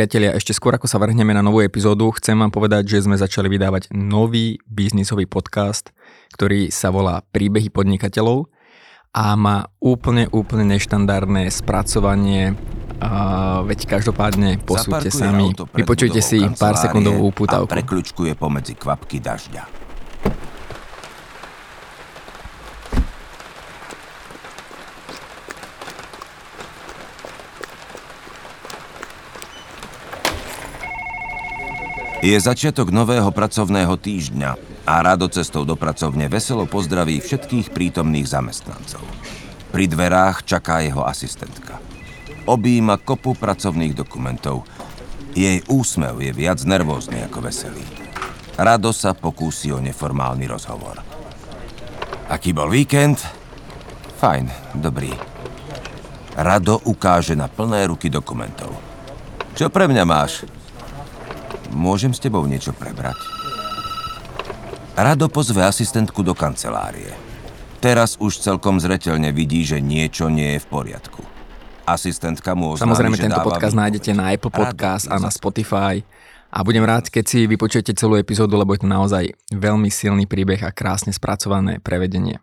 priatelia, ešte skôr ako sa vrhneme na novú epizódu, chcem vám povedať, že sme začali vydávať nový biznisový podcast, ktorý sa volá Príbehy podnikateľov a má úplne, úplne neštandardné spracovanie Uh, veď každopádne posúďte sami, vypočujte si pár sekundovú upútavku. A prekľučkuje pomedzi kvapky dažďa. Je začiatok nového pracovného týždňa a rado cestou do pracovne veselo pozdraví všetkých prítomných zamestnancov. Pri dverách čaká jeho asistentka. Obíma kopu pracovných dokumentov. Jej úsmev je viac nervózny ako veselý. Rado sa pokúsi o neformálny rozhovor. Aký bol víkend? Fajn, dobrý. Rado ukáže na plné ruky dokumentov. Čo pre mňa máš? Môžem s tebou niečo prebrať? Rado pozve asistentku do kancelárie. Teraz už celkom zretelne vidí, že niečo nie je v poriadku. Asistentka mu oznámi, Samozrejme, tento podcast nájdete na Apple Podcast a na Spotify. A budem rád, keď si vypočujete celú epizódu, lebo je to naozaj veľmi silný príbeh a krásne spracované prevedenie.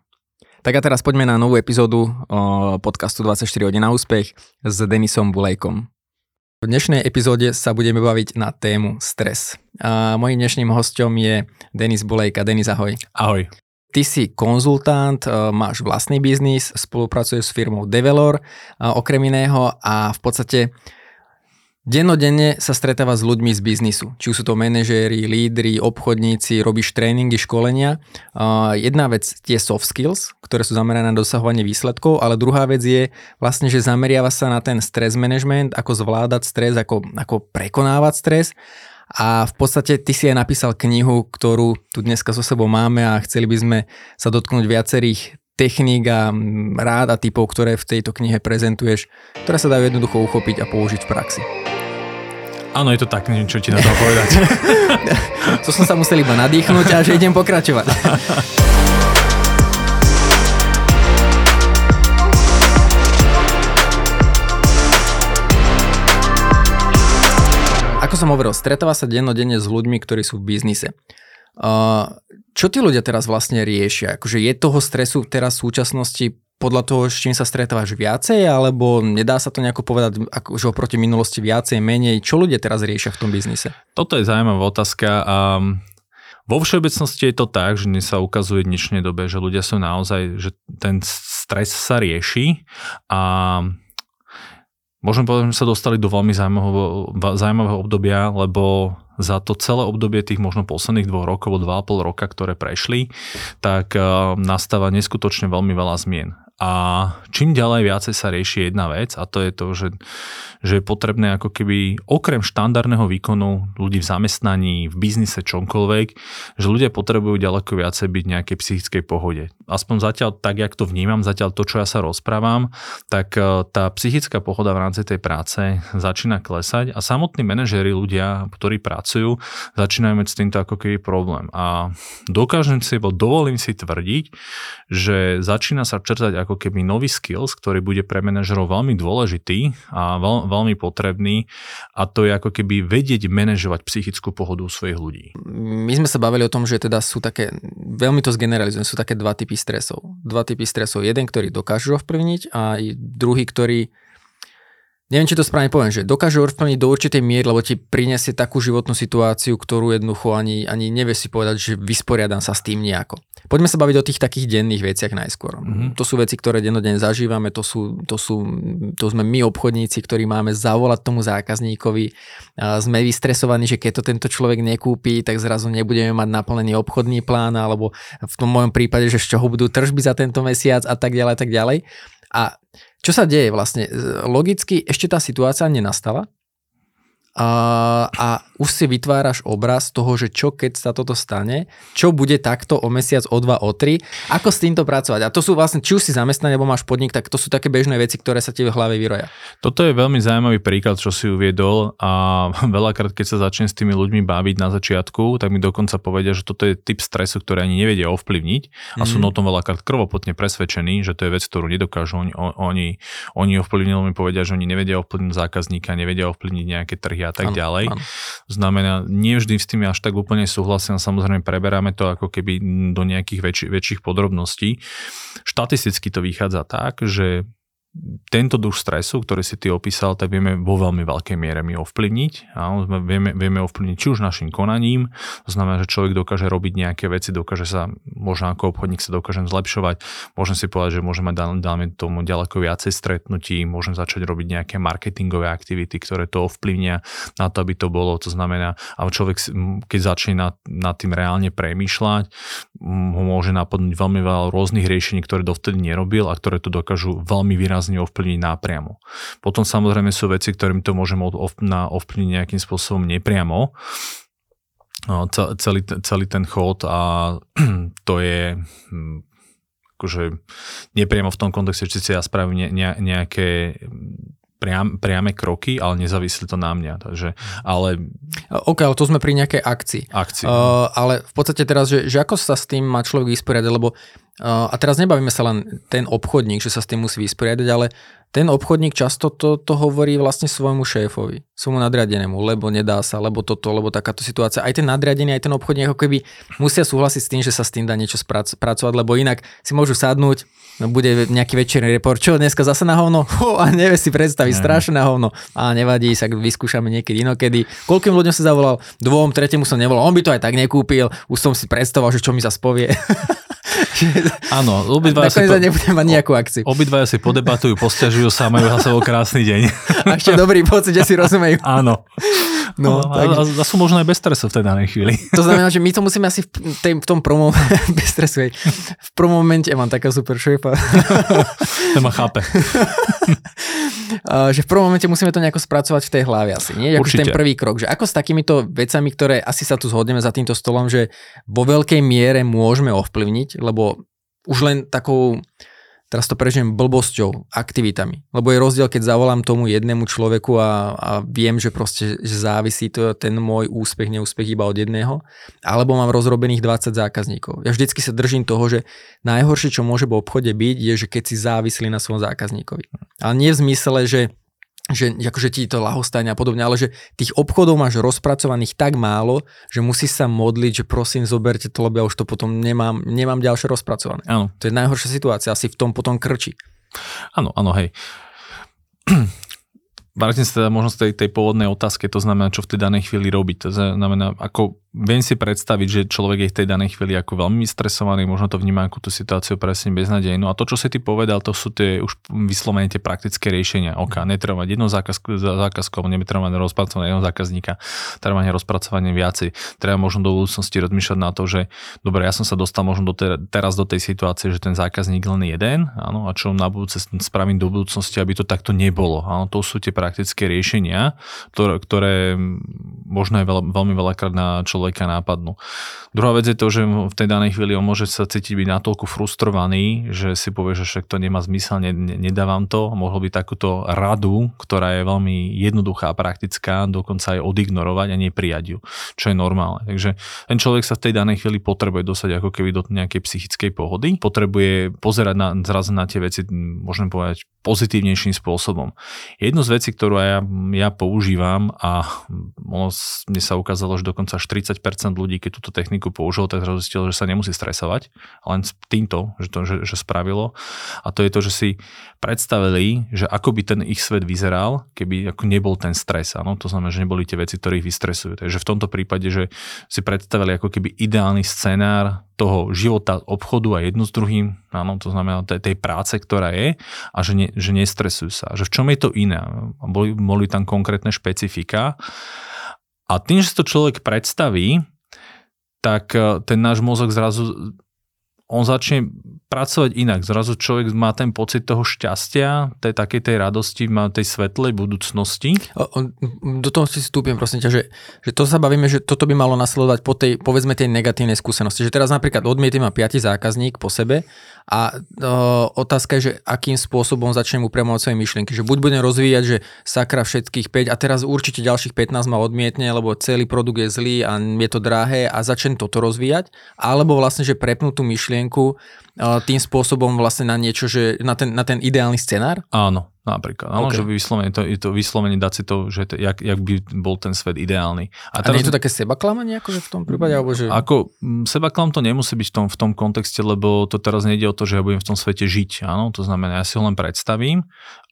Tak a teraz poďme na novú epizódu podcastu 24 hodín na úspech s Denisom Bulejkom. V dnešnej epizóde sa budeme baviť na tému stres. A mojím dnešným hostom je Denis Bulejka. Denis, ahoj. Ahoj. Ty si konzultant, e, máš vlastný biznis, spolupracuješ s firmou Develor e, okrem iného a v podstate Dennodenne sa stretáva s ľuďmi z biznisu. Či sú to manažéri, lídri, obchodníci, robíš tréningy, školenia. Jedna vec tie soft skills, ktoré sú zamerané na dosahovanie výsledkov, ale druhá vec je vlastne, že zameriava sa na ten stres management, ako zvládať stres, ako, ako prekonávať stres. A v podstate ty si aj napísal knihu, ktorú tu dneska so sebou máme a chceli by sme sa dotknúť viacerých techník a rád a typov, ktoré v tejto knihe prezentuješ, ktoré sa dajú jednoducho uchopiť a použiť v praxi. Áno, je to tak, neviem, čo ti na to povedať. to som sa musel iba nadýchnuť a že idem pokračovať. Ako som hovoril, stretáva sa dennodenne s ľuďmi, ktorí sú v biznise. Uh, čo tí ľudia teraz vlastne riešia? Akože je toho stresu teraz v súčasnosti podľa toho, s čím sa stretávaš viacej, alebo nedá sa to nejako povedať, že oproti minulosti viacej, menej? Čo ľudia teraz riešia v tom biznise? Toto je zaujímavá otázka a vo všeobecnosti je to tak, že dnes sa ukazuje v dnešnej dobe, že ľudia sú naozaj, že ten stres sa rieši a Môžem povedať, že sa dostali do veľmi zaujímavého, zaujímavého obdobia, lebo za to celé obdobie tých možno posledných dvoch rokov, dva a pol roka, ktoré prešli, tak eh, nastáva neskutočne veľmi veľa zmien. A čím ďalej viacej sa rieši jedna vec a to je to, že, že je potrebné ako keby okrem štandardného výkonu ľudí v zamestnaní, v biznise, čomkoľvek, že ľudia potrebujú ďaleko viacej byť v nejakej psychickej pohode. Aspoň zatiaľ tak, jak to vnímam, zatiaľ to, čo ja sa rozprávam, tak e, tá psychická pohoda v rámci tej práce začína klesať a samotní manažéri, ľudia, ktorí pracujú, začínajú mať s týmto ako keby problém. A dokážem si, bo dovolím si tvrdiť, že začína sa črtať ako keby nový skills, ktorý bude pre manažerov veľmi dôležitý a veľ, veľmi potrebný a to je ako keby vedieť manažovať psychickú pohodu svojich ľudí. My sme sa bavili o tom, že teda sú také, veľmi to zgeneralizujem, sú také dva typy stresov. Dva typy stresov. Jeden, ktorý dokážu ovplyvniť a druhý, ktorý neviem, či to správne poviem, že dokáže ovplyvniť do určitej miery, lebo ti prinesie takú životnú situáciu, ktorú jednoducho ani, ani nevie si povedať, že vysporiadam sa s tým nejako. Poďme sa baviť o tých takých denných veciach najskôr. Mm-hmm. To sú veci, ktoré dennodenne zažívame, to sú, to sú, to sme my obchodníci, ktorí máme zavolať tomu zákazníkovi. Sme vystresovaní, že keď to tento človek nekúpi, tak zrazu nebudeme mať naplnený obchodný plán, alebo v tom mojom prípade, že z čoho budú tržby za tento mesiac a tak ďalej, a tak ďalej. A čo sa deje vlastne? Logicky ešte tá situácia nenastala, a, a už si vytváraš obraz toho, že čo keď sa toto stane, čo bude takto o mesiac, o dva, o tri, ako s týmto pracovať. A to sú vlastne, či už si zamestnaný, alebo máš podnik, tak to sú také bežné veci, ktoré sa ti v hlave vyroja. Toto je veľmi zaujímavý príklad, čo si uviedol a veľakrát, keď sa začne s tými ľuďmi baviť na začiatku, tak mi dokonca povedia, že toto je typ stresu, ktorý ani nevedia ovplyvniť a sú mm. o tom veľakrát krvopotne presvedčení, že to je vec, ktorú nedokážu oni, oni, oni ovplyvniť, mi povedia, že oni nevedia ovplyvniť zákazníka, nevedia ovplyvniť nejaké trhy návrhy a tak Áno, ďalej. áno. Znamená, nie vždy s tým až tak úplne súhlasím, samozrejme preberáme to ako keby do nejakých väčši, väčších podrobností. Štatisticky to vychádza tak, že tento druh stresu, ktorý si ty opísal, tak vieme vo veľmi veľkej miere my ovplyvniť. Sme- vieme, vieme ovplyvniť či už našim konaním, to znamená, že človek dokáže robiť nejaké veci, dokáže sa, možno ako obchodník sa dokážem zlepšovať, môžem si povedať, že môžeme mať, dáme tomu ďaleko viacej stretnutí, môžem začať robiť nejaké marketingové aktivity, ktoré to ovplyvnia na to, aby to bolo, to znamená, ale človek, keď začne nad, nad tým reálne premýšľať, ho môže napadnúť veľmi veľa rôznych riešení, ktoré dovtedy nerobil a ktoré to dokážu veľmi výrazne ovplyvniť nápriamo. Potom samozrejme sú veci, ktorým to môžeme ovplyvniť nejakým spôsobom nepriamo. No, ce- celý, celý ten chod a to je hm, akože nepriamo v tom kontexte, či si ja spravím ne, ne, nejaké priam, priame kroky, ale nezávislí to na mňa. Takže, ale OK, ale to sme pri nejakej akcii. akcie. Uh, ale v podstate teraz, že, že ako sa s tým má človek vysporiadať, lebo uh, a teraz nebavíme sa len ten obchodník, že sa s tým musí vysporiadať, ale ten obchodník často to, to hovorí vlastne svojmu šéfovi, svojmu nadriadenému, lebo nedá sa, lebo toto, lebo takáto situácia. Aj ten nadriadený, aj ten obchodník ako keby musia súhlasiť s tým, že sa s tým dá niečo sprac- spracovať, lebo inak si môžu sadnúť, no bude nejaký večerný report, čo dneska zase na hovno, Ho, a nevie si predstaviť, Ne. strašné na hovno. A nevadí, sa vyskúšame niekedy inokedy. Koľkým ľuďom si zavolal? Dvom, tretiemu som nevolal, on by to aj tak nekúpil, už som si predstavoval, že čo mi zase povie. Áno, obidvaja si, po, nebudem mať nejakú akciu. obidvaja si podebatujú, posťažujú sa, majú za sebou krásny deň. A ešte dobrý pocit, že si rozumejú. Áno. No, a, tak, a, a sú možno aj bez stresu v tej danej chvíli. to znamená, že my to musíme asi v, tej, v tom promo, bez stresu, v prvom momente, ja mám taká super šéfa, Ten ma chápe. A že v prvom momente musíme to nejako spracovať v tej hlave asi, nie? Ako ten prvý krok, že ako s takýmito vecami, ktoré asi sa tu zhodneme za týmto stolom, že vo veľkej miere môžeme ovplyvniť, lebo už len takou teraz to prežijem blbosťou, aktivitami. Lebo je rozdiel, keď zavolám tomu jednému človeku a, a viem, že proste že závisí to, ten môj úspech, neúspech iba od jedného, alebo mám rozrobených 20 zákazníkov. Ja vždycky sa držím toho, že najhoršie, čo môže v obchode byť, je, že keď si závislí na svojom zákazníkovi. Ale nie v zmysle, že že akože ti to lahostane a podobne, ale že tých obchodov máš rozpracovaných tak málo, že musíš sa modliť, že prosím zoberte to, lebo ja už to potom nemám, nemám ďalšie rozpracované. Áno, To je najhoršia situácia, asi v tom potom krčí. áno, áno, hej. Vrátim sa teda možno z tej, tej pôvodnej otázke, to znamená, čo v tej danej chvíli robiť. To znamená, ako viem si predstaviť, že človek je v tej danej chvíli ako veľmi stresovaný, možno to vníma ako tú situáciu presne beznadejnú. A to, čo si ty povedal, to sú tie už vyslovene tie praktické riešenia. OK, netreba mať jedno zákazku, zákazku alebo netreba mať rozpracovanie jedného zákazníka, treba mať rozpracovanie viacej. Treba možno do budúcnosti rozmýšľať na to, že dobre, ja som sa dostal možno do te, teraz do tej situácie, že ten zákazník len jeden, áno, a čo na budúce spravím do budúcnosti, aby to takto nebolo. Áno, to sú tie praktické riešenia, ktoré, ktoré možno aj veľa, veľmi veľakrát na človeka nápadnú. Druhá vec je to, že v tej danej chvíli on môže sa cítiť byť natoľko frustrovaný, že si povie, že však to nemá zmysel, ne, ne, nedávam to. Mohol by takúto radu, ktorá je veľmi jednoduchá a praktická, dokonca aj odignorovať a neprijať ju, čo je normálne. Takže ten človek sa v tej danej chvíli potrebuje dosať ako keby do nejakej psychickej pohody, potrebuje pozerať na, zrazu na tie veci, môžem povedať, pozitívnejším spôsobom. Jednu z vecí, ktorú ja, ja používam a ono, mne sa ukázalo, že dokonca až 30% ľudí, keď túto techniku použil, tak zistilo, že sa nemusí stresovať, len s týmto, že to že, že spravilo. A to je to, že si predstavili, že ako by ten ich svet vyzeral, keby ako nebol ten stres. Áno? To znamená, že neboli tie veci, ktoré ich vystresujú. Takže v tomto prípade, že si predstavili ako keby ideálny scenár toho života obchodu a jedno s druhým, áno, to znamená tej, tej práce, ktorá je a že, ne, že nestresujú sa. Že v čom je to iné? Boli, boli tam konkrétne špecifika a tým, že si to človek predstaví, tak eh, ten náš mozog zrazu on začne pracovať inak. Zrazu človek má ten pocit toho šťastia, tej takej tej radosti, má tej svetlej budúcnosti. Do toho si vstúpim, prosím ťa, že, že to sa bavíme, že toto by malo nasledovať po tej, povedzme, tej negatívnej skúsenosti. Že teraz napríklad odmietne ma piati zákazník po sebe a o, otázka je, že akým spôsobom začnem upriamovať svoje myšlienky. Že buď budem rozvíjať, že sakra všetkých 5 a teraz určite ďalších 15 ma odmietne, lebo celý produkt je zlý a je to drahé a začnem toto rozvíjať, alebo vlastne, že prepnú tú myšlienku tým spôsobom vlastne na niečo, že na ten, na ten ideálny scenár? Áno, Napríklad, áno, okay. že vyslovene, to, to vyslovene dať si to, že to, jak, jak by bol ten svet ideálny. A, teraz, a nie je to také seba klamanie akože v tom prípade? Alebo že... Ako seba klam to nemusí byť v tom, v tom kontexte, lebo to teraz nejde o to, že ja budem v tom svete žiť. Áno, to znamená, ja si ho len predstavím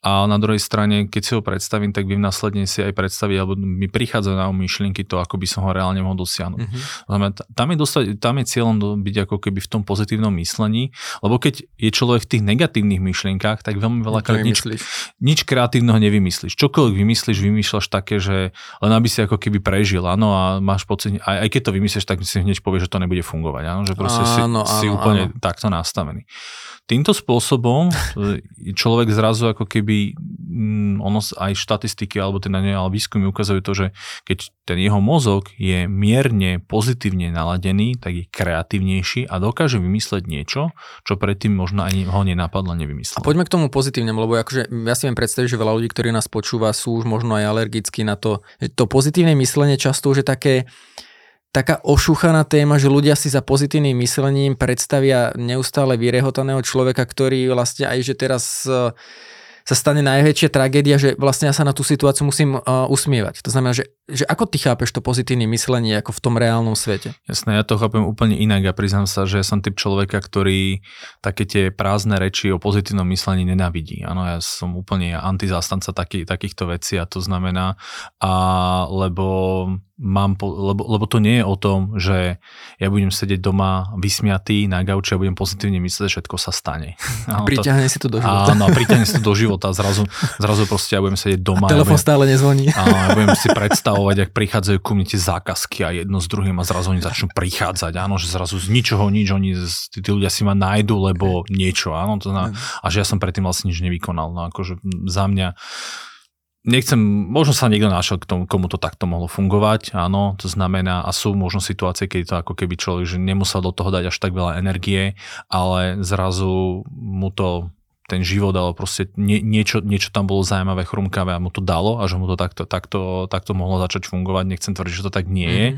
a na druhej strane, keď si ho predstavím, tak viem následne si aj predstaviť, alebo mi prichádzajú na myšlienky to, ako by som ho reálne mohol dosiahnuť. Mm-hmm. Znamená, tam, je dostať, tam je cieľom byť ako keby v tom pozitívnom myslení, lebo keď je človek v tých negatívnych myšlienkách, tak veľmi veľa nič, nič kreatívneho nevymyslíš. Čokoľvek vymyslíš, vymýšľaš také, že len aby si ako keby prežil, áno, a máš pocit, aj, aj keď to vymyslíš, tak si hneď povieš, že to nebude fungovať, áno, že proste áno, si, áno, si úplne áno. takto nastavený. Týmto spôsobom e, človek zrazu ako keby, ono aj štatistiky alebo teda nie, ale výskumy ukazujú to, že keď ten jeho mozog je mierne pozitívne naladený, tak je kreatívnejší a dokáže vymysleť niečo, čo predtým možno ani ho nenapadlo nevymyslieť. A poďme k tomu pozitívnemu, lebo akože ja si viem predstaviť, že veľa ľudí, ktorí nás počúva, sú už možno aj alergickí na to. To pozitívne myslenie často už je také, taká ošúchaná téma, že ľudia si za pozitívnym myslením predstavia neustále vyrehotaného človeka, ktorý vlastne aj, že teraz uh, sa stane najväčšia tragédia, že vlastne ja sa na tú situáciu musím uh, usmievať. To znamená, že, že ako ty chápeš to pozitívne myslenie ako v tom reálnom svete? Jasné, ja to chápem úplne inak a priznám sa, že ja som typ človeka, ktorý také tie prázdne reči o pozitívnom myslení nenávidí. Áno, ja som úplne antizástanca taký, takýchto vecí a to znamená, a, lebo mám, po, lebo, lebo to nie je o tom, že ja budem sedieť doma vysmiatý na gauči a budem pozitívne myslieť, že všetko sa stane. Priťahne si to do života. Áno, priťahne si to do života. Zrazu, zrazu proste ja budem sedieť doma. A telefon ja stále nezvoní. Áno, ja budem si predstavovať, ak prichádzajú ku mne tie zákazky a jedno s druhým a zrazu oni začnú prichádzať. Áno, že zrazu z ničoho nič, oni, tí, tí ľudia si ma nájdu, lebo niečo. Áno, to znamená, a že ja som predtým vlastne nič nevykonal. No akože za mňa nechcem, možno sa niekto našiel k tomu, komu to takto mohlo fungovať, áno, to znamená, a sú možno situácie, keď to ako keby človek, že nemusel do toho dať až tak veľa energie, ale zrazu mu to ten život, ale proste nie, niečo, niečo tam bolo zaujímavé, chrumkavé a mu to dalo a že mu to takto, takto, takto mohlo začať fungovať. Nechcem tvrdiť, že to tak nie je.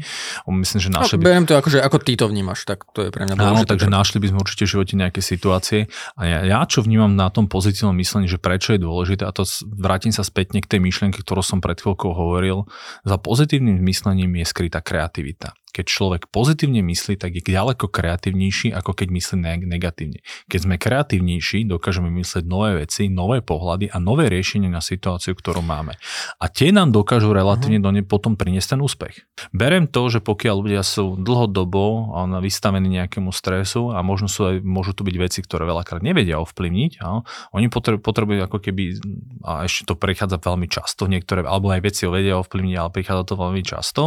Mm. Myslím, že našli no, by... Beriem to ako, že ako ty to vnímaš, tak to je pre mňa. Áno, takže našli by sme určite v živote nejaké situácie. A ja, ja čo vnímam na tom pozitívnom myslení, že prečo je dôležité, a to vrátim sa spätne k tej myšlienke, ktorú som pred chvíľkou hovoril, za pozitívnym myslením je skrytá kreativita keď človek pozitívne myslí, tak je ďaleko kreatívnejší, ako keď myslí negatívne. Keď sme kreatívnejší, dokážeme myslieť nové veci, nové pohľady a nové riešenie na situáciu, ktorú máme. A tie nám dokážu relatívne uh-huh. do ne potom priniesť ten úspech. Berem to, že pokiaľ ľudia sú dlhodobo vystavení nejakému stresu a možno sú aj, môžu tu byť veci, ktoré veľakrát nevedia ovplyvniť, a oni potrebujú, potrebujú ako keby, a ešte to prechádza veľmi často, niektoré, alebo aj veci ho vedia ovplyvniť, ale prichádza to veľmi často,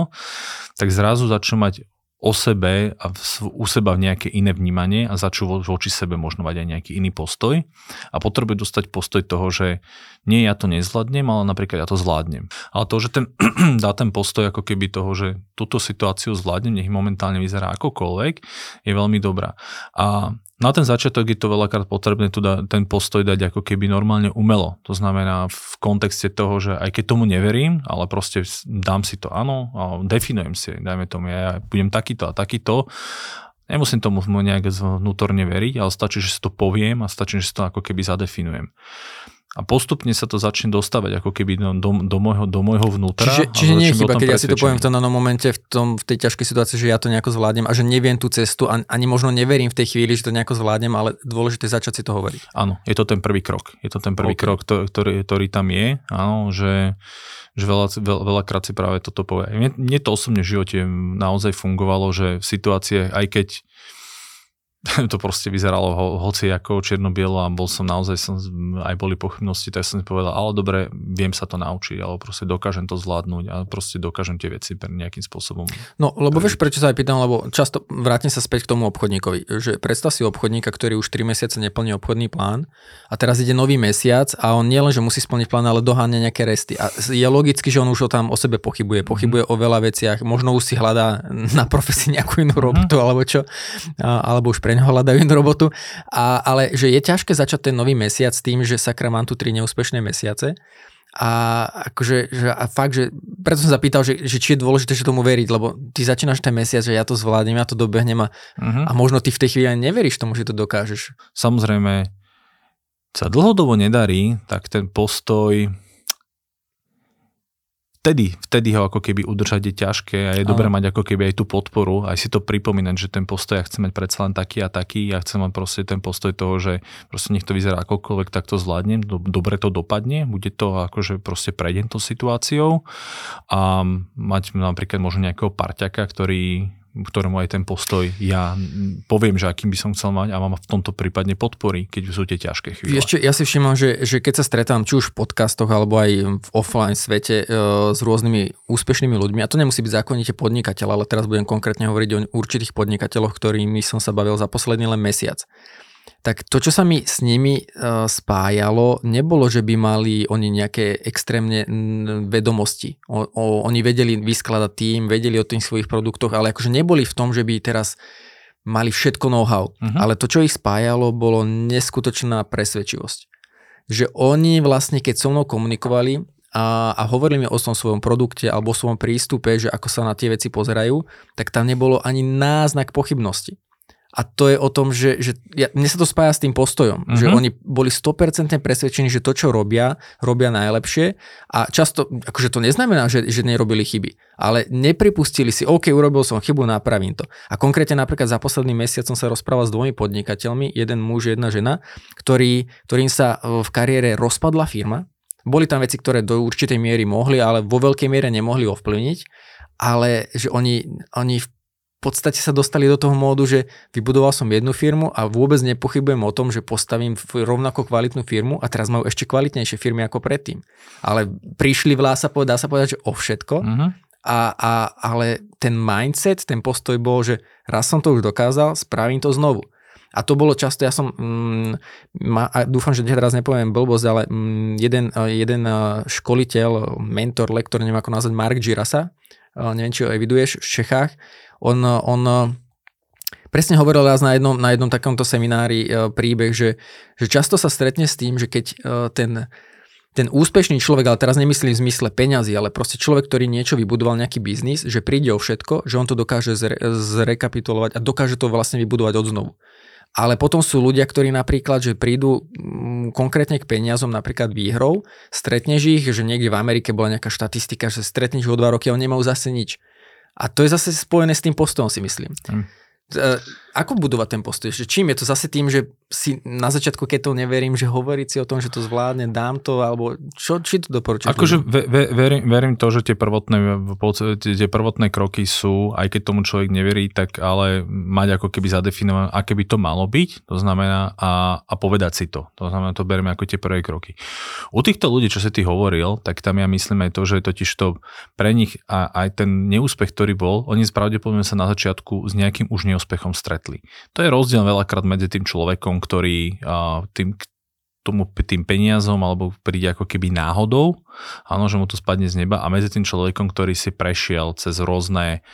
tak zrazu začnú mať o sebe a u seba nejaké iné vnímanie a vo, voči sebe možno mať aj nejaký iný postoj a potrebujú dostať postoj toho, že nie ja to nezvládnem, ale napríklad ja to zvládnem. Ale to, že ten, dá ten postoj ako keby toho, že túto situáciu zvládnem, nech momentálne vyzerá akokoľvek, je veľmi dobrá. A na ten začiatok je to veľakrát potrebné tu da, ten postoj dať ako keby normálne umelo. To znamená v kontexte toho, že aj keď tomu neverím, ale proste dám si to áno a definujem si, dajme tomu, ja budem takýto a takýto. Nemusím tomu nejak vnútorne veriť, ale stačí, že si to poviem a stačí, že si to ako keby zadefinujem a postupne sa to začne dostávať ako keby do, do, do, môjho, do môjho vnútra. Čiže, čiže nie je chyba, keď ja si to poviem v tom danom momente, v, tom, v tej ťažkej situácii, že ja to nejako zvládnem a že neviem tú cestu a ani možno neverím v tej chvíli, že to nejako zvládnem, ale dôležité je začať si to hovoriť. Áno, je to ten prvý krok. Je to ten prvý okay. krok, ktorý, ktorý tam je. Áno, že, že veľa, veľa, veľakrát si práve toto povie. Mne, mne to osobne v živote naozaj fungovalo, že v situáciách, aj keď to proste vyzeralo ho, hoci ako čierno-bielo a bol som naozaj, som, aj boli pochybnosti, tak som si povedal, ale dobre, viem sa to naučiť, ale proste dokážem to zvládnuť a proste dokážem tie veci nejakým spôsobom. No, lebo vieš, prečo sa aj pýtam, lebo často vrátim sa späť k tomu obchodníkovi, že predstav si obchodníka, ktorý už 3 mesiace neplní obchodný plán a teraz ide nový mesiac a on nielen, že musí splniť plán, ale doháňa nejaké resty. A je logicky, že on už o tam o sebe pochybuje, pochybuje mm. o veľa veciach, možno už si hľadá na profesii nejakú inú robotu mm. alebo čo, alebo už pre pre neho hľadajú inú robotu. A, ale že je ťažké začať ten nový mesiac tým, že sakra mám tu tri neúspešné mesiace. A akože, že, a fakt, že preto som sa pýtal, že, že či je dôležité, že tomu veriť, lebo ty začínaš ten mesiac, že ja to zvládnem, ja to dobehnem a, uh-huh. a možno ty v tej chvíli neveríš tomu, že to dokážeš. Samozrejme, sa dlhodobo nedarí, tak ten postoj vtedy, vtedy ho ako keby udržať je ťažké a je dobré mať ako keby aj tú podporu, aj si to pripomínať, že ten postoj ja chcem mať predsa len taký a taký, ja chcem mať proste ten postoj toho, že proste nech to vyzerá akokoľvek, tak to zvládnem, do, dobre to dopadne, bude to akože proste prejdem to situáciou. A mať napríklad možno nejakého parťaka, ktorý ktorému aj ten postoj ja poviem, že akým by som chcel mať a mám v tomto prípadne podpory, keď sú tie ťažké chvíle. Ešte ja si všimám, že, že keď sa stretám či už v podcastoch alebo aj v offline svete e, s rôznymi úspešnými ľuďmi, a to nemusí byť zákonite podnikateľ, ale teraz budem konkrétne hovoriť o určitých podnikateľoch, ktorými som sa bavil za posledný len mesiac tak to, čo sa mi s nimi uh, spájalo, nebolo, že by mali oni nejaké extrémne vedomosti. O, o, oni vedeli vyskladať tým, vedeli o tých svojich produktoch, ale akože neboli v tom, že by teraz mali všetko know-how. Uh-huh. Ale to, čo ich spájalo, bolo neskutočná presvedčivosť. Že oni vlastne, keď so mnou komunikovali a, a hovorili mi o tom svojom produkte alebo o svojom prístupe, že ako sa na tie veci pozerajú, tak tam nebolo ani náznak pochybnosti. A to je o tom, že, že ja, mne sa to spája s tým postojom, uh-huh. že oni boli 100% presvedčení, že to, čo robia, robia najlepšie a často, akože to neznamená, že, že nerobili chyby, ale nepripustili si, OK, urobil som chybu, napravím to. A konkrétne napríklad za posledný mesiac som sa rozprával s dvomi podnikateľmi, jeden muž, jedna žena, ktorý, ktorým sa v kariére rozpadla firma, boli tam veci, ktoré do určitej miery mohli, ale vo veľkej miere nemohli ovplyvniť, ale že oni, oni v podstate sa dostali do toho módu, že vybudoval som jednu firmu a vôbec nepochybujem o tom, že postavím rovnako kvalitnú firmu a teraz majú ešte kvalitnejšie firmy ako predtým. Ale prišli vlá sa povedať, dá sa povedať, že o všetko, uh-huh. a, a, ale ten mindset, ten postoj bol, že raz som to už dokázal, spravím to znovu. A to bolo často, ja som, mm, ma, a dúfam, že teraz nepoviem blbosť, ale mm, jeden, jeden školiteľ, mentor, lektor, neviem ako nazvať, Mark Girasa, neviem, či ho eviduješ v Čechách, on, on presne hovoril raz na jednom, na jednom takomto seminári e, príbeh, že, že často sa stretne s tým, že keď ten, ten úspešný človek, ale teraz nemyslím v zmysle peňazí, ale proste človek, ktorý niečo vybudoval, nejaký biznis, že príde o všetko, že on to dokáže zre, zrekapitulovať a dokáže to vlastne vybudovať od znovu. Ale potom sú ľudia, ktorí napríklad, že prídu mm, konkrétne k peniazom, napríklad výhrou, stretneš ich, že niekde v Amerike bola nejaká štatistika, že stretneš o dva roky a oni nemajú zase nič. A to je zase spojené s tým postom, si myslím. Hmm. Ako budovať ten postoj? Že čím je to zase tým, že si na začiatku, keď to neverím, že hovoriť si o tom, že to zvládne, dám to, alebo čo, či to doporučíš? Akože ve, ve, verím, verím to, že tie prvotné, tie prvotné kroky sú, aj keď tomu človek neverí, tak ale mať ako keby zadefinované, aké by to malo byť, to znamená a, a povedať si to. To znamená, to bereme ako tie prvé kroky. U týchto ľudí, čo si ty hovoril, tak tam ja myslím aj to, že totiž to pre nich a aj ten neúspech, ktorý bol, oni pravdepodobne sa na začiatku s nejakým už neúspechom stretli. To je rozdiel veľakrát medzi tým človekom, ktorý tým, tomu tým peniazom alebo príde ako keby náhodou, áno, že mu to spadne z neba a medzi tým človekom, ktorý si prešiel cez rôzne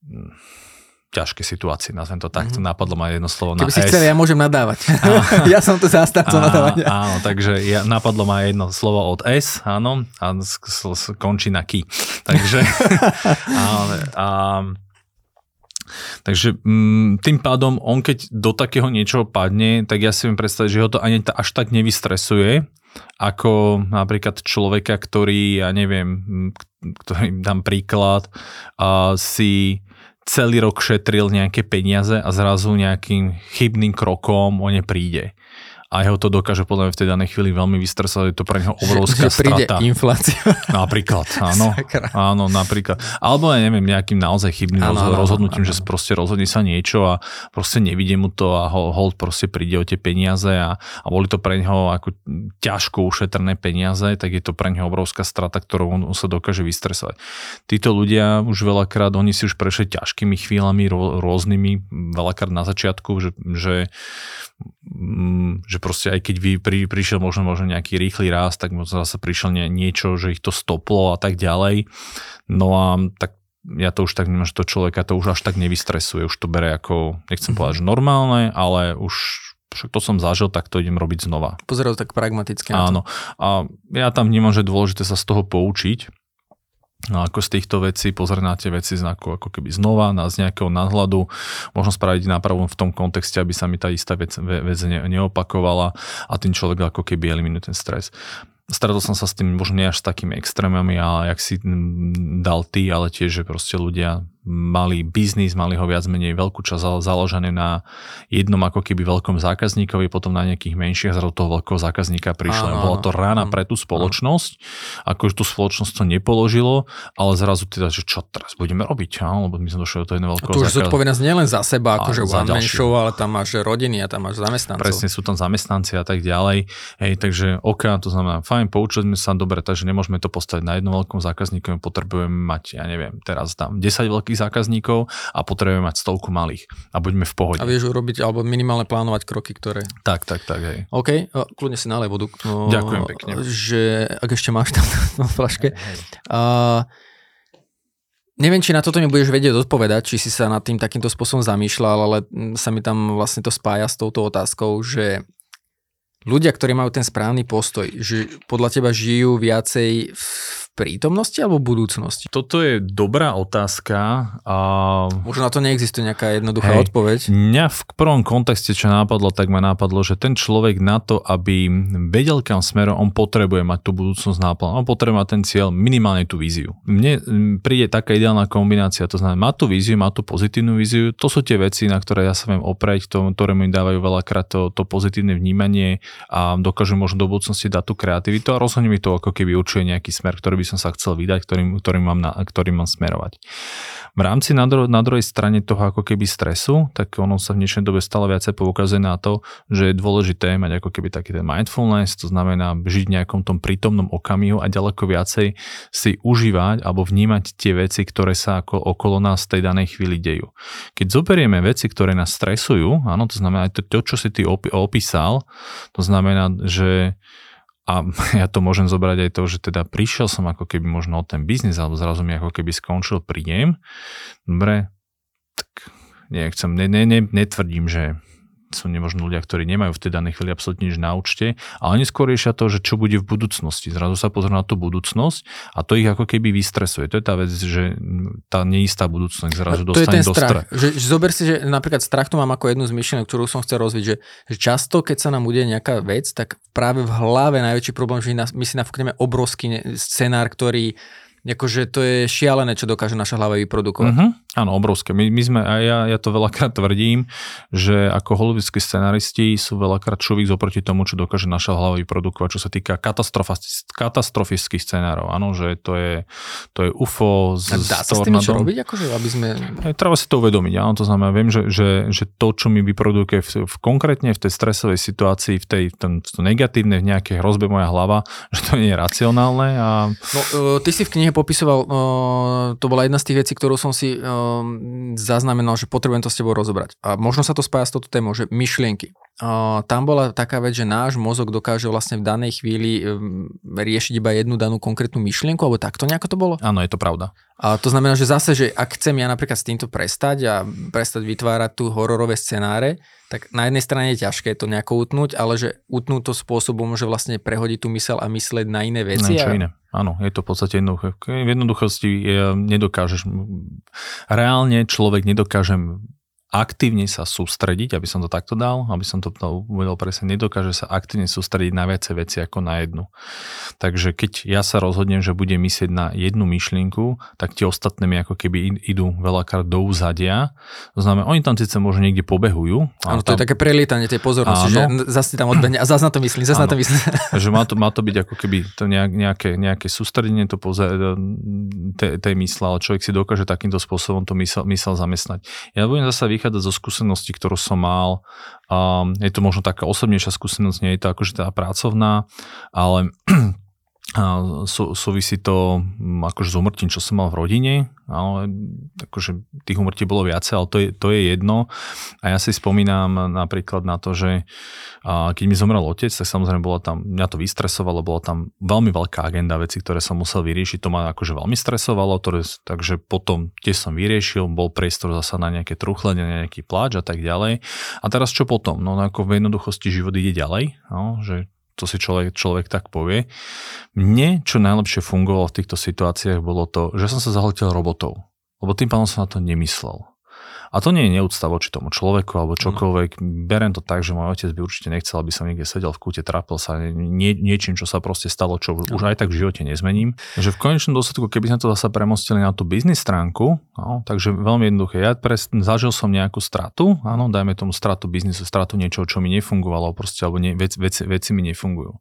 hm, ťažké situácie, nazvem to takto, mm-hmm. napadlo ma jedno slovo Keby na si S. chcel, ja môžem nadávať. ja som tu zástavcom nadávania. Áno, takže ja, napadlo ma jedno slovo od S, áno, a končí na key. Takže, áno, a, Takže mm, tým pádom on keď do takého niečoho padne, tak ja si viem predstaviť, že ho to ani až tak nevystresuje, ako napríklad človeka, ktorý, ja neviem, ktorý dám príklad, a si celý rok šetril nejaké peniaze a zrazu nejakým chybným krokom o ne príde a jeho to dokáže podľa mňa v tej danej chvíli veľmi vystresovať, je to pre neho obrovská že, príde strata. inflácia. Napríklad, áno. áno, napríklad. Alebo ja neviem, nejakým naozaj chybným áno, áno, rozhodnutím, áno, že proste rozhodne sa niečo a proste nevidie mu to a hold proste príde o tie peniaze a, a boli to pre neho ako ťažko ušetrné peniaze, tak je to pre neho obrovská strata, ktorou on, sa dokáže vystresovať. Títo ľudia už veľakrát, oni si už prešli ťažkými chvíľami, rôznymi, veľakrát na začiatku, že, že že proste aj keď vy pri, prišiel možno, možno nejaký rýchly rast, tak možno zase prišiel nie, niečo, že ich to stoplo a tak ďalej. No a tak ja to už tak vnímam, že to človeka to už až tak nevystresuje, už to bere ako, nechcem mm-hmm. povedať, že normálne, ale už však to som zažil, tak to idem robiť znova. Pozerať tak pragmaticky. Áno. A ja tam vnímam, že je dôležité sa z toho poučiť, No ako z týchto vecí pozrieť na tie veci znaku ako keby znova, na z nejakého nadhľadu, možno spraviť nápravu v tom kontexte, aby sa mi tá istá vec, vec ne, neopakovala a tým človek ako keby eliminuje ten stres. Stretol som sa s tým možno nie až s takými extrémami, ale jak si dal ty, ale tiež, že proste ľudia mali biznis, mali ho viac menej veľkú časť založené na jednom ako keby veľkom zákazníkovi, potom na nejakých menších, zrazu toho veľkého zákazníka prišlo. Bola to rána pre tú spoločnosť, akože tú spoločnosť to nepoložilo, ale zrazu teda, že čo teraz budeme robiť, á? lebo my sme došli do toho jedného veľkého zákazníka. Tu už zodpovednosť nielen za seba, akože one man show, ale tam máš rodiny a tam máš zamestnancov. Presne, sú tam zamestnanci a tak ďalej. Hej, takže OK, to znamená, fajn, poučili sme sa, dobre, takže nemôžeme to postaviť na jednom veľkom zákazníku, potrebujeme mať, ja neviem, teraz tam 10 veľkých zákazníkov a potrebujeme mať stovku malých a buďme v pohode. A vieš urobiť, alebo minimálne plánovať kroky, ktoré... Tak, tak, tak, hej. OK, kľudne si nalej vodu. Ďakujem pekne. Že, ak ešte máš tam na flaške. Uh, Neviem, či na toto mi budeš vedieť odpovedať, či si sa nad tým takýmto spôsobom zamýšľal, ale sa mi tam vlastne to spája s touto otázkou, že ľudia, ktorí majú ten správny postoj, že podľa teba žijú viacej v prítomnosti alebo budúcnosti? Toto je dobrá otázka. A... Možno na to neexistuje nejaká jednoduchá Hej, odpoveď. Mňa v prvom kontexte, čo nápadlo, tak ma nápadlo, že ten človek na to, aby vedel kam smerom, on potrebuje mať tú budúcnosť náplň. On potrebuje mať ten cieľ, minimálne tú víziu. Mne príde taká ideálna kombinácia, to znamená, má tú víziu, má tú pozitívnu víziu, to sú tie veci, na ktoré ja sa viem oprieť, to, ktoré mi dávajú veľakrát to, to pozitívne vnímanie a dokážu možno do budúcnosti dať tú kreativitu a rozhodne mi to ako keby určuje nejaký smer, ktorý by som sa chcel vydať, ktorým, ktorým, mám, na, ktorým mám smerovať. V rámci na, dru- na druhej strane toho ako keby stresu, tak ono sa v dnešnej dobe stále viacej poukazuje na to, že je dôležité mať ako keby taký ten mindfulness, to znamená žiť v nejakom tom prítomnom okamihu a ďaleko viacej si užívať alebo vnímať tie veci, ktoré sa ako okolo nás v tej danej chvíli dejú. Keď zoberieme veci, ktoré nás stresujú, áno, to znamená to, to čo si ty opísal, to znamená, že a ja to môžem zobrať aj to, že teda prišiel som ako keby možno o ten biznis, alebo zrazu mi ako keby skončil príjem. Dobre, tak nechcem, ne, ne, ne, netvrdím, že sú nemožno ľudia, ktorí nemajú v tej danej chvíli absolútne nič na účte, ale oni skôr riešia to, že čo bude v budúcnosti. Zrazu sa pozrú na tú budúcnosť a to ich ako keby vystresuje. To je tá vec, že tá neistá budúcnosť zrazu to dostane je ten do strach. Že, že zober si, že napríklad strach tu mám ako jednu z myšlienok, ktorú som chcel rozviť, že, že často, keď sa nám udeje nejaká vec, tak práve v hlave najväčší problém, že my si nafúkneme obrovský scenár, ktorý akože to je šialené, čo dokáže naša hlava vyprodukovať. Uh-huh. Áno, obrovské. My, my sme, a ja, ja to veľakrát tvrdím, že ako hollywoodskí scenaristi sú veľakrát čuvík zoproti tomu, čo dokáže naša hlava vyprodukovať, čo sa týka katastrofických scenárov. Áno, že to je, to je UFO z, a dá sa s tým niečo robiť, akože, aby sme... Treba si to uvedomiť, áno, to znamená, viem, že, že, že to, čo mi vyprodukuje v, v, konkrétne v tej stresovej situácii, v tej ten, to negatívne, v nejakej hrozbe moja hlava, že to nie je racionálne. A... No, uh, ty si v knihe popisoval, uh, to bola jedna z tých vecí, ktorú som si zaznamenal, že potrebujem to s tebou rozobrať. A možno sa to spája s touto témou, že myšlienky. Uh, tam bola taká vec, že náš mozog dokáže vlastne v danej chvíli um, riešiť iba jednu danú konkrétnu myšlienku, alebo takto nejako to bolo? Áno, je to pravda. A to znamená, že zase, že ak chcem ja napríklad s týmto prestať a prestať vytvárať tu hororové scenáre, tak na jednej strane je ťažké to nejako utnúť, ale že utnúť to spôsobom, že vlastne prehodiť tú mysel a mysleť na iné veci. Na čo a... iné. Áno, je to v podstate jednoduché. V jednoduchosti nedokážeš, reálne človek nedokáže aktívne sa sústrediť, aby som to takto dal, aby som to uvedol presne, nedokáže sa aktívne sústrediť na viacej veci ako na jednu. Takže keď ja sa rozhodnem, že budem myslieť na jednu myšlienku, tak tie ostatné mi ako keby idú veľakrát do úzadia. To znamená, oni tam síce možno niekde pobehujú. Áno, to tam... je také prelietanie tej pozornosti, áno. že zase tam odbehne a zase na to myslím, zase na to myslím. Takže má to, má to byť ako keby to nejaké, nejaké sústredenie to poza, tej, tej mysle, ale človek si dokáže takýmto spôsobom to mysel, mysel zamestnať. Ja budem zase vychádzať zo skúsenosti, ktorú som mal. Um, je to možno taká osobnejšia skúsenosť, nie je to akože tá pracovná, ale a sú, súvisí to mm, akože s umrtím, čo som mal v rodine, ale akože tých umrtí bolo viacej, ale to je, to je jedno. A ja si spomínam napríklad na to, že a keď mi zomrel otec, tak samozrejme bola tam, mňa to vystresovalo, bola tam veľmi veľká agenda veci, ktoré som musel vyriešiť, to ma akože veľmi stresovalo, ktoré, takže potom tiež som vyriešil, bol priestor zasa na nejaké truchlenie, na nejaký pláč a tak ďalej. A teraz čo potom? No ako v jednoduchosti život ide ďalej, no, že to si človek, človek tak povie. Mne, čo najlepšie fungovalo v týchto situáciách, bolo to, že som sa zahltil robotov. Lebo tým pádom som na to nemyslel. A to nie je neúcta voči tomu človeku alebo čokoľvek. No. Berem to tak, že môj otec by určite nechcel, aby som niekde sedel v kúte, trápil sa nie, niečím, čo sa proste stalo, čo už aj tak v živote nezmením. Že v konečnom dôsledku, keby sme to zase premostili na tú biznis stránku, no, takže veľmi jednoduché. Ja pres, zažil som nejakú stratu, áno, dajme tomu stratu biznisu, stratu niečoho, čo mi nefungovalo, proste, alebo nie, vec, vec, veci mi nefungujú.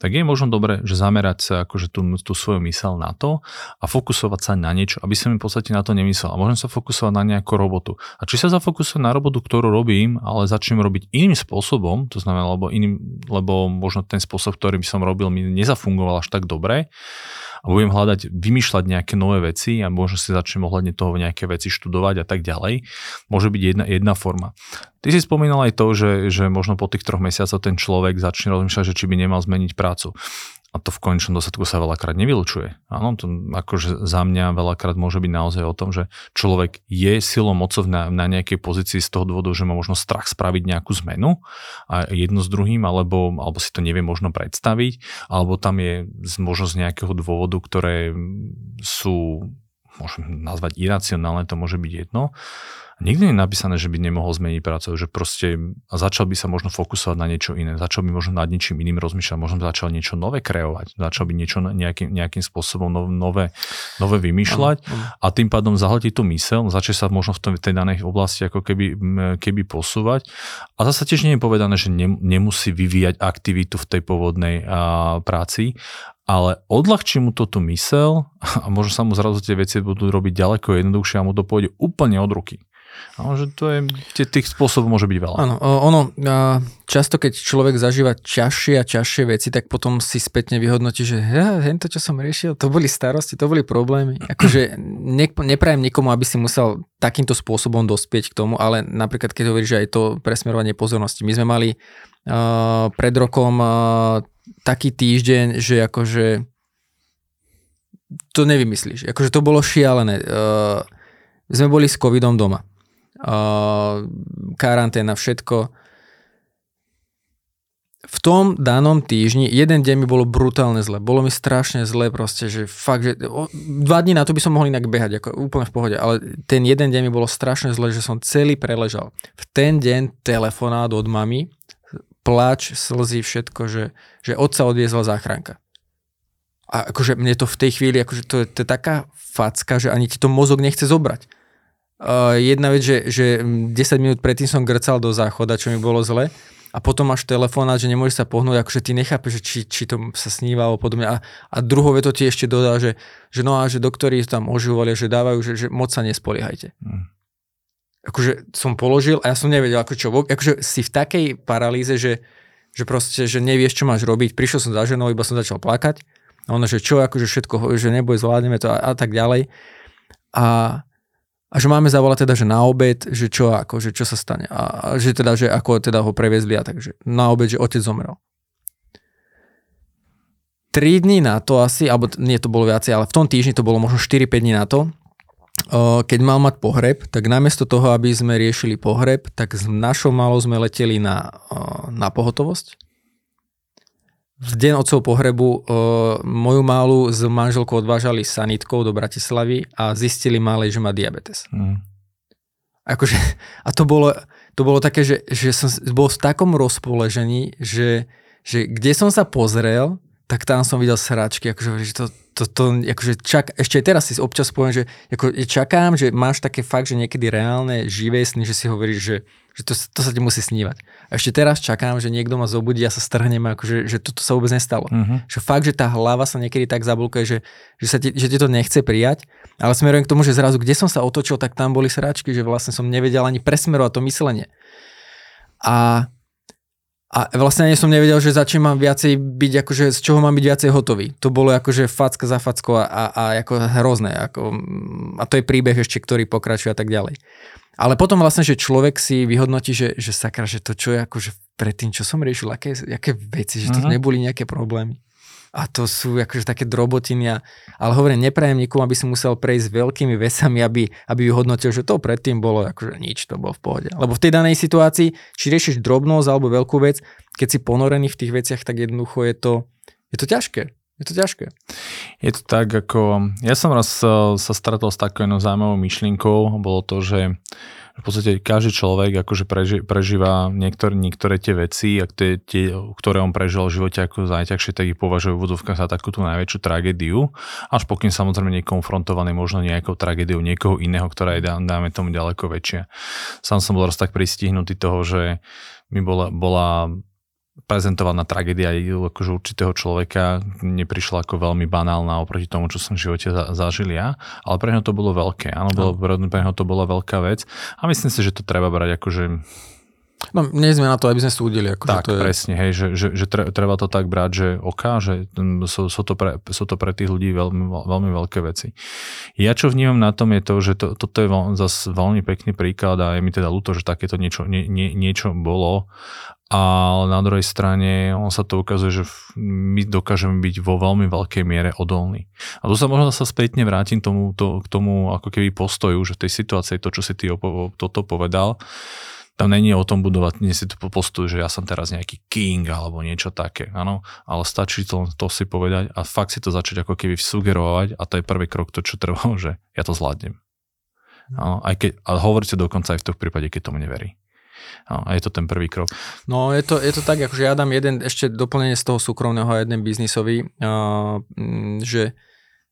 Tak je možno dobre, že zamerať sa akože tú, tú svoju mysel na to a fokusovať sa na niečo, aby som mi v podstate na to nemyslel. A môžem sa fokusovať na nejakú robotu. A či sa zafokusujem na robotu, ktorú robím, ale začnem robiť iným spôsobom, to znamená, lebo, iným, lebo možno ten spôsob, ktorým som robil, mi nezafungoval až tak dobre, a budem hľadať, vymýšľať nejaké nové veci a možno si začnem ohľadne toho nejaké veci študovať a tak ďalej. Môže byť jedna, jedna forma. Ty si spomínal aj to, že, že možno po tých troch mesiacoch ten človek začne rozmýšľať, že či by nemal zmeniť prácu a to v konečnom dôsledku sa veľakrát nevylučuje. Áno, to akože za mňa veľakrát môže byť naozaj o tom, že človek je silou mocov na, na nejakej pozícii z toho dôvodu, že má možno strach spraviť nejakú zmenu a jedno s druhým, alebo, alebo si to nevie možno predstaviť, alebo tam je možno z nejakého dôvodu, ktoré sú môžem nazvať iracionálne, to môže byť jedno, Nikdy nie je napísané, že by nemohol zmeniť prácu, že proste začal by sa možno fokusovať na niečo iné, začal by možno nad niečím iným rozmýšľať, možno začal niečo nové kreovať, začal by niečo nejakým, nejakým spôsobom nové, nové vymýšľať. ano, ano. a tým pádom zahltiť tú mysel, začne sa možno v tom, tej danej oblasti ako keby, keby posúvať. A zase tiež nie je povedané, že ne, nemusí vyvíjať aktivitu v tej pôvodnej a, práci, ale odľahčí mu to tú mysel a možno sa mu zrazu tie veci budú robiť ďaleko jednoduchšie a mu to pôjde úplne od ruky. No, že to je, tých spôsobov môže byť veľa. Áno, ono, často keď človek zažíva ťažšie a ťažšie veci, tak potom si spätne vyhodnotí, že ja, to, čo som riešil, to boli starosti, to boli problémy. Akože ne, neprajem nikomu, aby si musel takýmto spôsobom dospieť k tomu, ale napríklad keď hovoríš, aj to presmerovanie pozornosti. My sme mali uh, pred rokom uh, taký týždeň, že akože to nevymyslíš. Akože to bolo šialené. Uh, sme boli s covidom doma karanténa, všetko. V tom danom týždni, jeden deň mi bolo brutálne zle. Bolo mi strašne zle proste, že fakt, že o, dva dní na to by som mohol inak behať, ako úplne v pohode, ale ten jeden deň mi bolo strašne zle, že som celý preležal. V ten deň telefonát od mami, plač, slzy, všetko, že, že otca odviezla záchranka. A akože mne to v tej chvíli, akože to je, to je taká facka, že ani ti to mozog nechce zobrať. Uh, jedna vec, že, že 10 minút predtým som grcal do záchoda, čo mi bolo zle a potom máš telefónat, že nemôžeš sa pohnúť, akože ty nechápeš, že či, či to sa sníva podobne. A, a druhou vetou ti ešte dodá, že, že no a že doktori tam oživovali, že dávajú, že, že moc sa nespoliehajte. Hmm. Akože som položil a ja som nevedel, ako čo, akože si v takej paralýze, že, že proste, že nevieš, čo máš robiť. Prišiel som za ženou, iba som začal plakať. A ona, že čo, akože všetko, že neboj, zvládneme to a, a tak ďalej. A, a že máme zavolať teda, že na obed, že čo ako, že čo sa stane. A, a že teda, že ako teda ho previezli a takže na obed, že otec zomrel. Tri dní na to asi, alebo nie to bolo viacej, ale v tom týždni to bolo možno 4-5 dní na to, keď mal mať pohreb, tak namiesto toho, aby sme riešili pohreb, tak s našou malou sme leteli na, na pohotovosť v deň otcov pohrebu moju málu s manželkou odvážali sanitkou do Bratislavy a zistili malej, že má diabetes. Mm. Akože, a to bolo, to bolo také, že, že som bol v takom rozpoležení, že, že kde som sa pozrel, tak tam som videl sračky, akože, že to, to, to akože čak, ešte aj teraz si občas poviem, že ako, čakám, že máš také fakt, že niekedy reálne živé sny, že si hovoríš, že že to, to sa ti musí snívať. A ešte teraz čakám, že niekto ma zobudí a sa strhnem, akože, že toto sa vôbec nestalo. Uh-huh. Že fakt, že tá hlava sa niekedy tak zablokuje, že, že, sa ti, že ti to nechce prijať, ale smerujem k tomu, že zrazu, kde som sa otočil, tak tam boli sračky, že vlastne som nevedel ani presmerovať to myslenie. A, a vlastne ani som nevedel, že začnem mám viacej byť, akože z čoho mám byť viacej hotový. To bolo akože facka za fackou a, a, a ako hrozné. Ako, a to je príbeh ešte, ktorý pokračuje a tak ďalej. Ale potom vlastne, že človek si vyhodnotí, že, že sakra, že to čo je akože predtým, čo som riešil, aké, aké veci, že to uh-huh. neboli nejaké problémy. A to sú akože také drobotiny. Ale hovorím, neprajem nikomu, aby si musel prejsť veľkými vesami, aby, aby vyhodnotil, že to predtým bolo akože nič, to bolo v pohode. Lebo v tej danej situácii, či riešiš drobnosť alebo veľkú vec, keď si ponorený v tých veciach, tak jednoducho je to, je to ťažké. Je to ťažké. Je to tak, ako... Ja som raz sa stretol s takou jednou zaujímavou myšlienkou. Bolo to, že v podstate každý človek akože preži, prežíva niektoré, niektoré tie veci, a tie, tie, ktoré on prežil v živote ako najťažšie, tak ich považuje v vodovkách za takú tú najväčšiu tragédiu, až pokým samozrejme nie konfrontovaný možno nejakou tragédiou niekoho iného, ktorá je dáme tomu ďaleko väčšia. Sám som bol raz tak pristihnutý toho, že mi bola, bola prezentovaná tragédia akože určitého človeka neprišla ako veľmi banálna oproti tomu, čo som v živote za, zažil ja, ale pre neho to bolo veľké. Áno, bolo, no. pre neho to bola veľká vec a myslím si, že to treba brať akože No, nie sme na to, aby sme súdili. Ako tak, to je... presne, hej, že, že, že treba to tak brať, že oká, že sú, sú, to pre, sú to pre tých ľudí veľmi, veľmi veľké veci. Ja čo vnímam na tom je to, že to, toto je veľ, zase veľmi pekný príklad a je mi teda ľúto, že takéto niečo, nie, nie, niečo bolo ale na druhej strane on sa to ukazuje, že my dokážeme byť vo veľmi veľkej miere odolní. A tu sa možno sa spätne vrátim tomu, to, k tomu ako keby postoju, že v tej situácii to, čo si ty opo- toto povedal, tam není o tom budovať, nie si to postoj, že ja som teraz nejaký king alebo niečo také, áno, ale stačí to, to si povedať a fakt si to začať ako keby sugerovať a to je prvý krok, to čo trvalo, že ja to zvládnem. Áno, aj keď, ale hovoríte dokonca aj v tom prípade, keď tomu neverí. A je to ten prvý krok. No je to, je to tak, akože ja dám jeden ešte doplnenie z toho súkromného a jeden biznisový, uh, že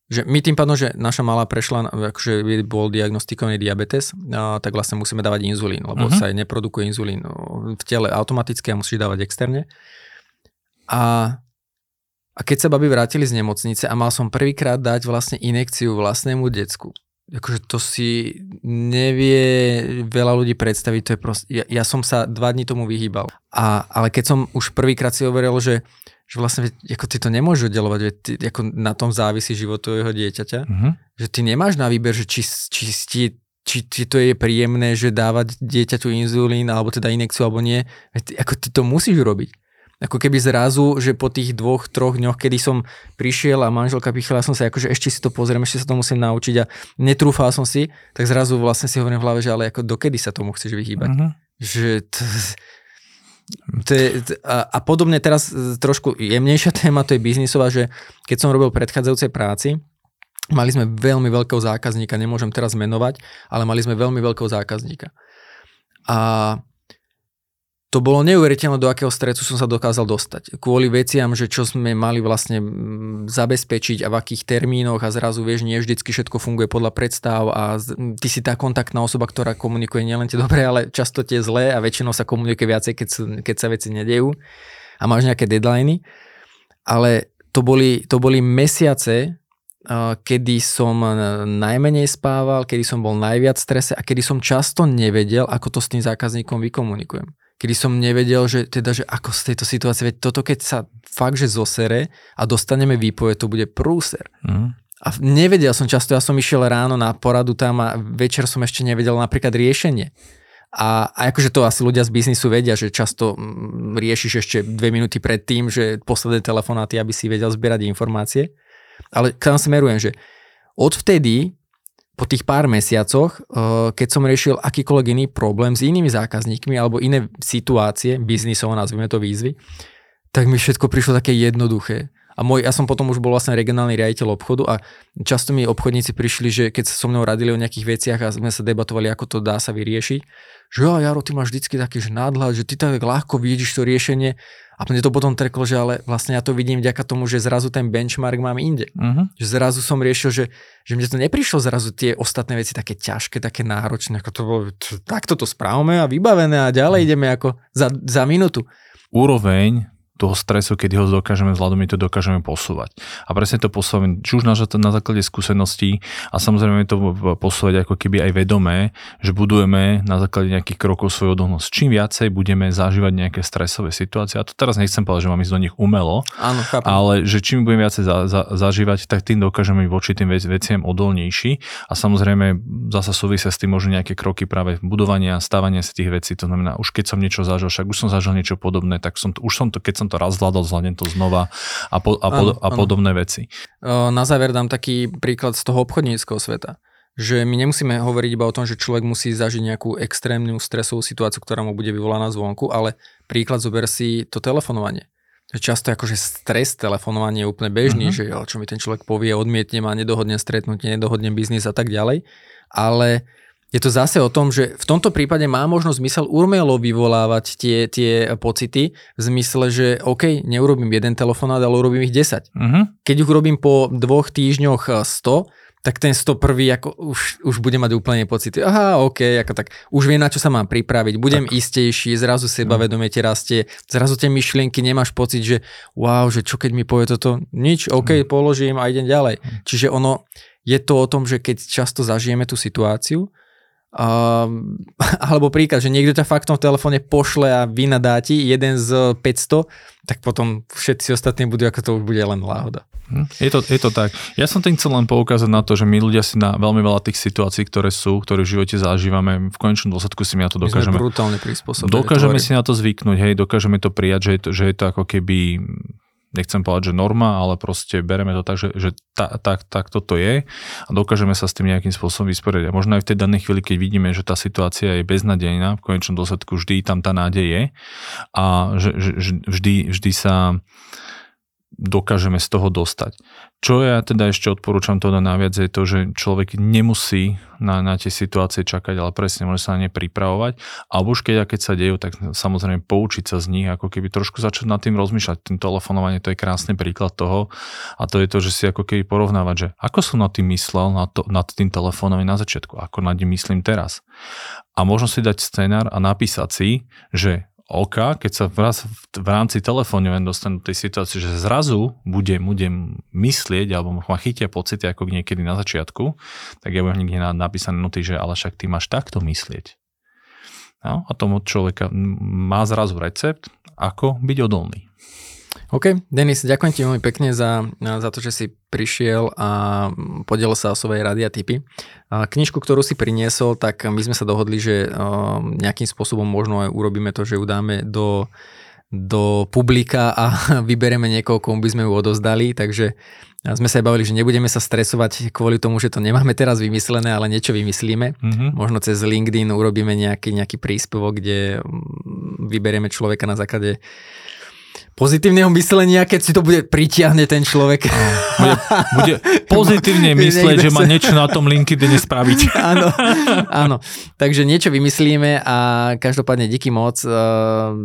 že my tým pádom, že naša malá prešla, akože bol diagnostikovaný diabetes, a, tak vlastne musíme dávať inzulín, lebo uh-huh. sa aj neprodukuje inzulín v tele automaticky a musí dávať externe. A, a keď sa babi vrátili z nemocnice a mal som prvýkrát dať vlastne inekciu vlastnému decku, akože to si nevie veľa ľudí predstaviť, to je proste, ja, ja som sa dva dní tomu vyhýbal. A, ale keď som už prvýkrát si overil, že, že vlastne ako ty to nemôžeš oddelovať, ty, ako na tom závisí život tvojho dieťaťa, uh-huh. že ty nemáš na výber, že či, či, či, či, či to je príjemné, že dávať dieťaťu inzulín alebo teda inekciu alebo nie, ako ty to musíš robiť ako keby zrazu, že po tých dvoch, troch dňoch, kedy som prišiel a manželka pichala, som sa akože ešte si to pozriem, ešte sa to musím naučiť a netrúfal som si, tak zrazu vlastne si hovorím v hlave, že ale ako dokedy sa tomu chceš vyhýbať. Uh-huh. Že to, to je, a, a podobne teraz trošku jemnejšia téma, to je biznisová, že keď som robil predchádzajúcej práci, mali sme veľmi veľkého zákazníka, nemôžem teraz menovať, ale mali sme veľmi veľkého zákazníka. A to bolo neuveriteľné, do akého stresu som sa dokázal dostať. Kvôli veciam, že čo sme mali vlastne zabezpečiť a v akých termínoch a zrazu vieš, nie vždycky všetko funguje podľa predstav a ty si tá kontaktná osoba, ktorá komunikuje nielen tie dobré, ale často tie zlé a väčšinou sa komunikuje viacej, keď, keď sa veci nedejú a máš nejaké deadliny. Ale to boli, to boli mesiace, kedy som najmenej spával, kedy som bol najviac strese a kedy som často nevedel, ako to s tým zákazníkom vykomunikujem kedy som nevedel, že teda, že ako z tejto situácie, veď toto keď sa fakt, že zosere a dostaneme výpoveď, to bude prúser. Mm. A nevedel som často, ja som išiel ráno na poradu tam a večer som ešte nevedel napríklad riešenie. A, a akože to asi ľudia z biznisu vedia, že často mm, riešiš ešte dve minúty pred tým, že posledné telefonáty, aby si vedel zbierať informácie. Ale k tam smerujem, že odvtedy po tých pár mesiacoch, eh, keď som riešil akýkoľvek iný problém s inými zákazníkmi alebo iné situácie, biznisov, nazvime to výzvy, tak mi všetko prišlo také jednoduché. A môj, ja som potom už bol vlastne regionálny riaditeľ obchodu a často mi obchodníci prišli, že keď sa so mnou radili o nejakých veciach a sme sa debatovali, ako to dá sa vyriešiť, že ja, Jaro, ty máš vždycky taký že nadhľad, že ty tak ľahko vidíš to riešenie a mne to potom treklo, že ale vlastne ja to vidím vďaka tomu, že zrazu ten benchmark mám inde. Uh-huh. Že zrazu som riešil, že, že mne to neprišlo zrazu tie ostatné veci také ťažké, také náročné, ako to bolo, takto to správame a vybavené a ďalej ideme ako za, za minútu. Úroveň toho stresu, keď ho dokážeme zvládnuť, my to dokážeme posúvať. A presne to posúvame, či už na, na základe skúseností a samozrejme to posúvať ako keby aj vedomé, že budujeme na základe nejakých krokov svoju odolnosť. Čím viacej budeme zažívať nejaké stresové situácie, a to teraz nechcem povedať, že mám ísť do nich umelo, Áno, ale že čím budeme viacej za, za, zažívať, tak tým dokážeme byť voči tým vec, veciam odolnejší a samozrejme zasa súvisia s tým možno nejaké kroky práve budovania, stávania si tých vecí. To znamená, už keď som niečo zažil, však už som zažil niečo podobné, tak som už som to, keď som som to raz zvládol, zvládnem to znova a, po, a, pod, a podobné veci. Na záver dám taký príklad z toho obchodníckého sveta že my nemusíme hovoriť iba o tom, že človek musí zažiť nejakú extrémnu stresovú situáciu, ktorá mu bude vyvolaná zvonku, ale príklad zober si to telefonovanie. Často akože stres telefonovanie je úplne bežný, uh-huh. že jo, čo mi ten človek povie, odmietne ma, nedohodnem stretnutie, nedohodnem biznis a tak ďalej. Ale je to zase o tom, že v tomto prípade má možnosť zmysel urmelo vyvolávať tie, tie pocity v zmysle, že OK, neurobím jeden telefonát, ale urobím ich 10. Uh-huh. Mhm. Keď ich urobím po dvoch týždňoch 100, tak ten 101 ako už, už bude mať úplne pocity. Aha, OK, ako tak, už viem, na čo sa mám pripraviť, budem tak. istejší, zrazu sebavedomie ti rastie, zrazu tie myšlienky nemáš pocit, že wow, že čo keď mi povie toto, nič, OK, mm. položím a idem ďalej. Mm. Čiže ono, je to o tom, že keď často zažijeme tú situáciu, Um, alebo príklad, že niekto ťa fakt v telefóne pošle a vynadá ti jeden z 500, tak potom všetci ostatní budú, ako to už bude len láhoda. Hm, je to, je to tak. Ja som tým chcel len poukázať na to, že my ľudia si na veľmi veľa tých situácií, ktoré sú, ktoré v živote zažívame, v konečnom dôsledku si my na to dokážeme. Brutálne prispôsobení. Dokážeme si na to zvyknúť, hej, dokážeme to prijať, že je to, že je to ako keby nechcem povedať, že norma, ale proste bereme to tak, že, že tak, tak, tak toto je a dokážeme sa s tým nejakým spôsobom vysporiadať. A možno aj v tej danej chvíli, keď vidíme, že tá situácia je beznadejná, v konečnom dôsledku vždy tam tá nádej je a že, že, že vždy, vždy sa dokážeme z toho dostať. Čo ja teda ešte odporúčam to naviac je to, že človek nemusí na, na tie situácie čakať, ale presne môže sa na ne pripravovať. Alebo už keď, keď sa dejú, tak samozrejme poučiť sa z nich, ako keby trošku začať nad tým rozmýšľať. Tým telefonovanie to je krásny príklad toho. A to je to, že si ako keby porovnávať, že ako som nad tým myslel, nad, to, nad tým telefónom na začiatku, ako nad tým myslím teraz. A možno si dať scenár a napísať si, že oka, keď sa v, rámci telefónu dostanú do tej situácie, že zrazu budem, budem myslieť alebo ma chytia pocity ako niekedy na začiatku, tak ja budem niekde napísané noty, že ale však ty máš takto myslieť. No, a tomu človeka má zrazu recept, ako byť odolný. OK, Denis, ďakujem ti veľmi pekne za, za to, že si prišiel a podiel sa o svojej rady a tipy. Knižku, ktorú si priniesol, tak my sme sa dohodli, že nejakým spôsobom možno aj urobíme to, že ju dáme do, do publika a vyberieme niekoho, komu by sme ju odozdali, takže sme sa aj bavili, že nebudeme sa stresovať kvôli tomu, že to nemáme teraz vymyslené, ale niečo vymyslíme. Mm-hmm. Možno cez LinkedIn urobíme nejaký, nejaký príspevok, kde vyberieme človeka na základe pozitívneho myslenia, keď si to bude pritiahne ten človek. Bude, bude pozitívne myslieť, že má niečo na tom LinkedIn spraviť. áno, áno. Takže niečo vymyslíme a každopádne díky moc. Uh,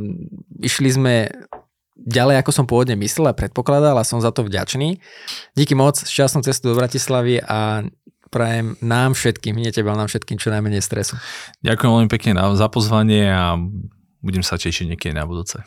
išli sme ďalej, ako som pôvodne myslel a predpokladal a som za to vďačný. Díky moc, šťastnú cestu do Bratislavy a prajem nám všetkým, nie teba, nám všetkým čo najmenej stresu. Ďakujem veľmi pekne za pozvanie a budem sa tešiť niekedy na budúce.